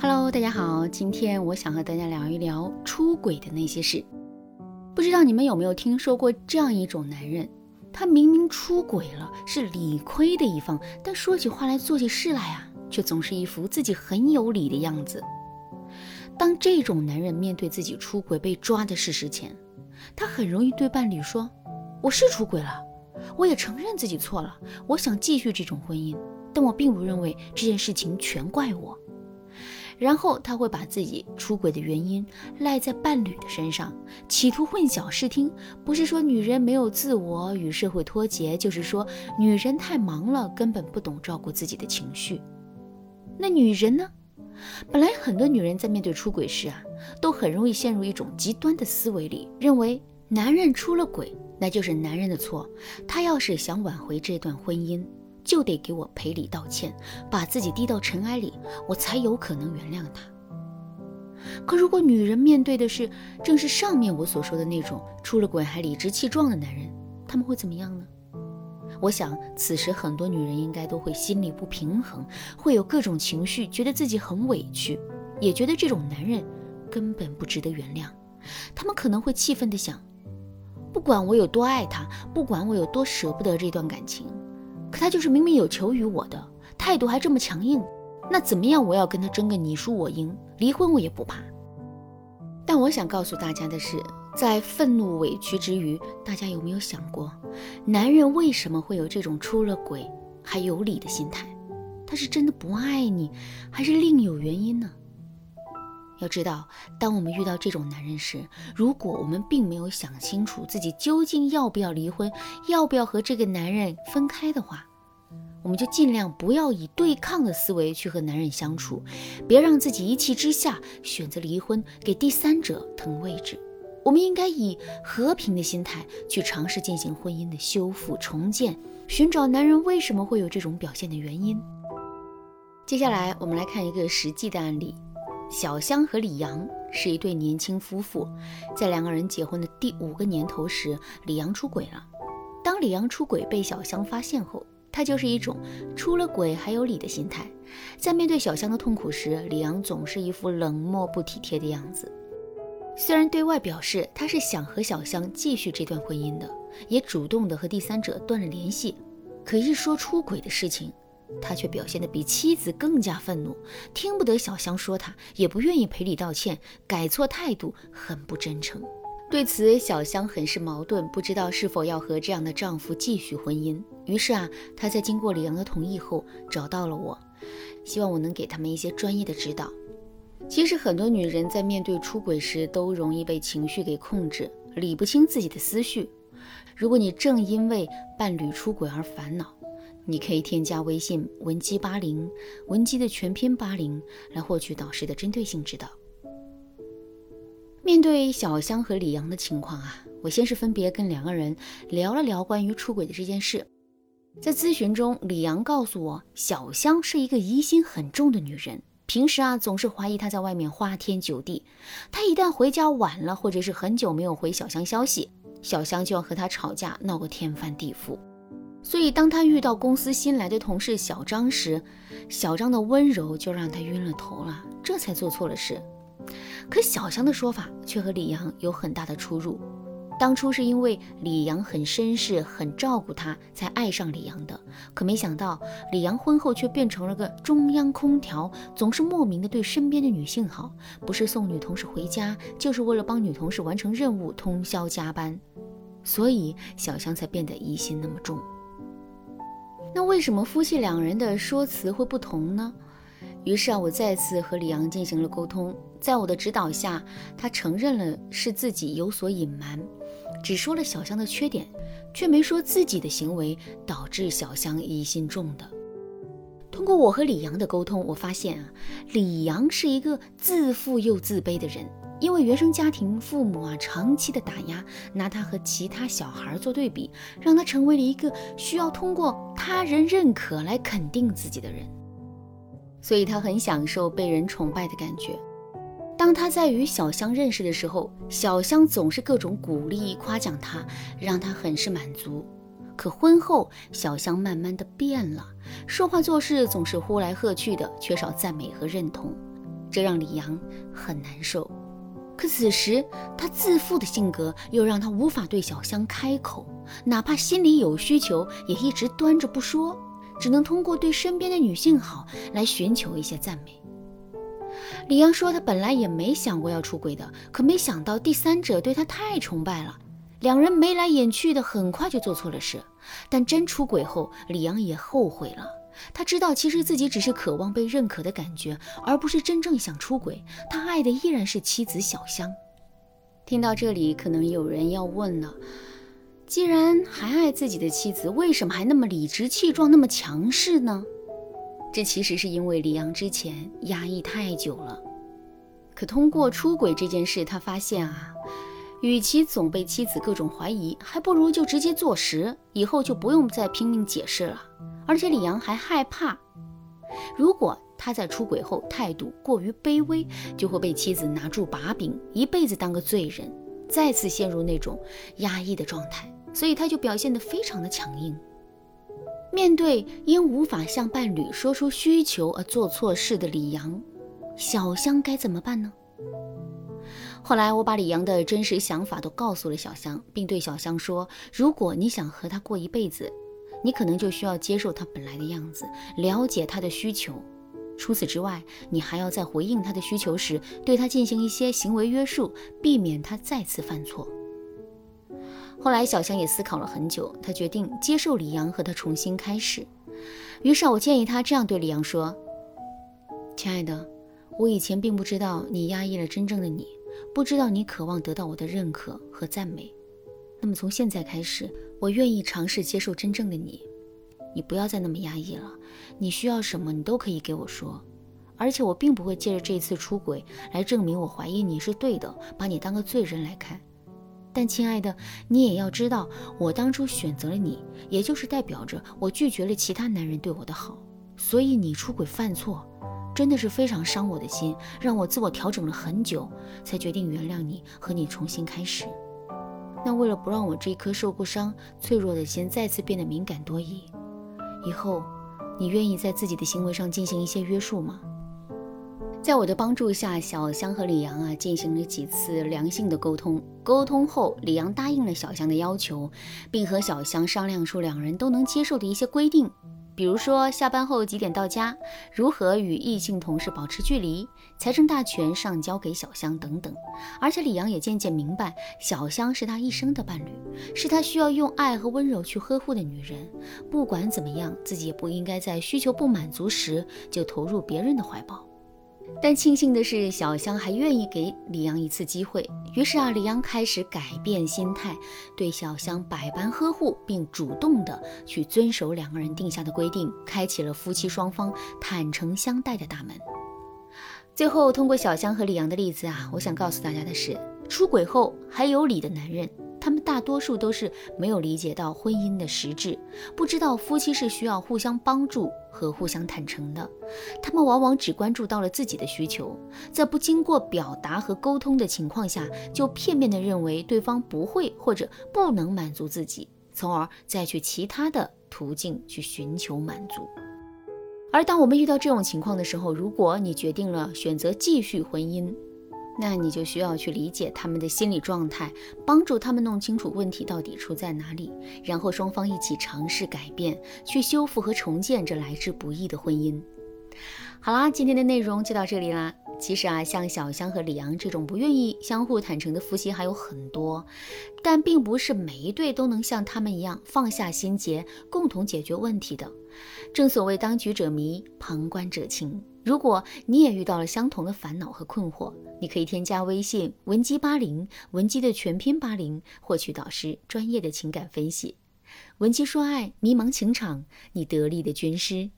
Hello，大家好，今天我想和大家聊一聊出轨的那些事。不知道你们有没有听说过这样一种男人，他明明出轨了，是理亏的一方，但说起话来、做起事来啊，却总是一副自己很有理的样子。当这种男人面对自己出轨被抓的事实前，他很容易对伴侣说：“我是出轨了，我也承认自己错了，我想继续这种婚姻，但我并不认为这件事情全怪我。”然后他会把自己出轨的原因赖在伴侣的身上，企图混淆视听。不是说女人没有自我与社会脱节，就是说女人太忙了，根本不懂照顾自己的情绪。那女人呢？本来很多女人在面对出轨时啊，都很容易陷入一种极端的思维里，认为男人出了轨，那就是男人的错。他要是想挽回这段婚姻。就得给我赔礼道歉，把自己低到尘埃里，我才有可能原谅他。可如果女人面对的是正是上面我所说的那种出了轨还理直气壮的男人，他们会怎么样呢？我想此时很多女人应该都会心里不平衡，会有各种情绪，觉得自己很委屈，也觉得这种男人根本不值得原谅。他们可能会气愤地想：不管我有多爱他，不管我有多舍不得这段感情。可他就是明明有求于我的，态度还这么强硬，那怎么样？我要跟他争个你输我赢，离婚我也不怕。但我想告诉大家的是，在愤怒委屈之余，大家有没有想过，男人为什么会有这种出了轨还有理的心态？他是真的不爱你，还是另有原因呢？要知道，当我们遇到这种男人时，如果我们并没有想清楚自己究竟要不要离婚，要不要和这个男人分开的话，我们就尽量不要以对抗的思维去和男人相处，别让自己一气之下选择离婚，给第三者腾位置。我们应该以和平的心态去尝试进行婚姻的修复重建，寻找男人为什么会有这种表现的原因。接下来，我们来看一个实际的案例。小香和李阳是一对年轻夫妇，在两个人结婚的第五个年头时，李阳出轨了。当李阳出轨被小香发现后，他就是一种出了轨还有理的心态。在面对小香的痛苦时，李阳总是一副冷漠不体贴的样子。虽然对外表示他是想和小香继续这段婚姻的，也主动的和第三者断了联系，可一说出轨的事情。他却表现得比妻子更加愤怒，听不得小香说他，也不愿意赔礼道歉，改错态度，很不真诚。对此，小香很是矛盾，不知道是否要和这样的丈夫继续婚姻。于是啊，她在经过李阳的同意后，找到了我，希望我能给他们一些专业的指导。其实，很多女人在面对出轨时，都容易被情绪给控制，理不清自己的思绪。如果你正因为伴侣出轨而烦恼，你可以添加微信文姬八零，文姬的全拼八零，来获取导师的针对性指导。面对小香和李阳的情况啊，我先是分别跟两个人聊了聊关于出轨的这件事。在咨询中，李阳告诉我，小香是一个疑心很重的女人，平时啊总是怀疑他在外面花天酒地。他一旦回家晚了，或者是很久没有回小香消息，小香就要和他吵架，闹个天翻地覆。所以，当他遇到公司新来的同事小张时，小张的温柔就让他晕了头了，这才做错了事。可小香的说法却和李阳有很大的出入。当初是因为李阳很绅士、很照顾她，才爱上李阳的。可没想到，李阳婚后却变成了个中央空调，总是莫名的对身边的女性好，不是送女同事回家，就是为了帮女同事完成任务，通宵加班。所以，小香才变得疑心那么重。那为什么夫妻两人的说辞会不同呢？于是啊，我再次和李阳进行了沟通，在我的指导下，他承认了是自己有所隐瞒，只说了小香的缺点，却没说自己的行为导致小香疑心重的。通过我和李阳的沟通，我发现啊，李阳是一个自负又自卑的人。因为原生家庭父母啊长期的打压，拿他和其他小孩做对比，让他成为了一个需要通过他人认可来肯定自己的人，所以他很享受被人崇拜的感觉。当他在与小香认识的时候，小香总是各种鼓励夸奖他，让他很是满足。可婚后，小香慢慢的变了，说话做事总是呼来喝去的，缺少赞美和认同。这让李阳很难受。可此时他自负的性格又让他无法对小香开口，哪怕心里有需求，也一直端着不说，只能通过对身边的女性好来寻求一些赞美。李阳说他本来也没想过要出轨的，可没想到第三者对他太崇拜了，两人眉来眼去的，很快就做错了事。但真出轨后，李阳也后悔了。他知道，其实自己只是渴望被认可的感觉，而不是真正想出轨。他爱的依然是妻子小香。听到这里，可能有人要问了：既然还爱自己的妻子，为什么还那么理直气壮、那么强势呢？这其实是因为李阳之前压抑太久了。可通过出轨这件事，他发现啊，与其总被妻子各种怀疑，还不如就直接坐实，以后就不用再拼命解释了。而且李阳还害怕，如果他在出轨后态度过于卑微，就会被妻子拿住把柄，一辈子当个罪人，再次陷入那种压抑的状态。所以他就表现得非常的强硬。面对因无法向伴侣说出需求而做错事的李阳，小香该怎么办呢？后来我把李阳的真实想法都告诉了小香，并对小香说：“如果你想和他过一辈子。”你可能就需要接受他本来的样子，了解他的需求。除此之外，你还要在回应他的需求时，对他进行一些行为约束，避免他再次犯错。后来，小香也思考了很久，她决定接受李阳和他重新开始。于是，我建议他这样对李阳说：“亲爱的，我以前并不知道你压抑了真正的你，不知道你渴望得到我的认可和赞美。那么，从现在开始。”我愿意尝试接受真正的你，你不要再那么压抑了。你需要什么，你都可以给我说。而且我并不会借着这次出轨来证明我怀疑你是对的，把你当个罪人来看。但亲爱的，你也要知道，我当初选择了你，也就是代表着我拒绝了其他男人对我的好。所以你出轨犯错，真的是非常伤我的心，让我自我调整了很久，才决定原谅你，和你重新开始。那为了不让我这颗受过伤、脆弱的心再次变得敏感多疑，以后你愿意在自己的行为上进行一些约束吗？在我的帮助下，小香和李阳啊进行了几次良性的沟通。沟通后，李阳答应了小香的要求，并和小香商量出两人都能接受的一些规定。比如说下班后几点到家，如何与异性同事保持距离，财政大权上交给小香等等。而且李阳也渐渐明白，小香是他一生的伴侣，是他需要用爱和温柔去呵护的女人。不管怎么样，自己也不应该在需求不满足时就投入别人的怀抱。但庆幸的是，小香还愿意给李阳一次机会。于是啊，李阳开始改变心态，对小香百般呵护，并主动的去遵守两个人定下的规定，开启了夫妻双方坦诚相待的大门。最后，通过小香和李阳的例子啊，我想告诉大家的是，出轨后还有理的男人。他们大多数都是没有理解到婚姻的实质，不知道夫妻是需要互相帮助和互相坦诚的。他们往往只关注到了自己的需求，在不经过表达和沟通的情况下，就片面的认为对方不会或者不能满足自己，从而再去其他的途径去寻求满足。而当我们遇到这种情况的时候，如果你决定了选择继续婚姻，那你就需要去理解他们的心理状态，帮助他们弄清楚问题到底出在哪里，然后双方一起尝试改变，去修复和重建这来之不易的婚姻。好啦，今天的内容就到这里啦。其实啊，像小香和李阳这种不愿意相互坦诚的夫妻还有很多，但并不是每一对都能像他们一样放下心结，共同解决问题的。正所谓当局者迷，旁观者清。如果你也遇到了相同的烦恼和困惑，你可以添加微信文姬八零，文姬的全拼八零，获取导师专业的情感分析。文姬说爱，迷茫情场，你得力的军师。